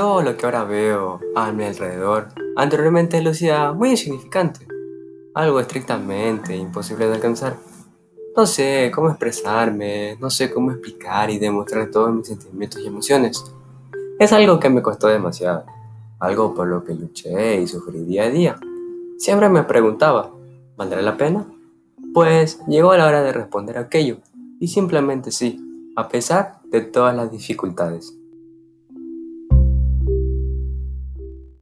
todo lo que ahora veo a mi alrededor anteriormente lucía muy insignificante, algo estrictamente imposible de alcanzar. No sé cómo expresarme, no sé cómo explicar y demostrar todos mis sentimientos y emociones. Es algo que me costó demasiado, algo por lo que luché y sufrí día a día. Siempre me preguntaba, ¿valdrá la pena? Pues llegó la hora de responder aquello, y simplemente sí, a pesar de todas las dificultades.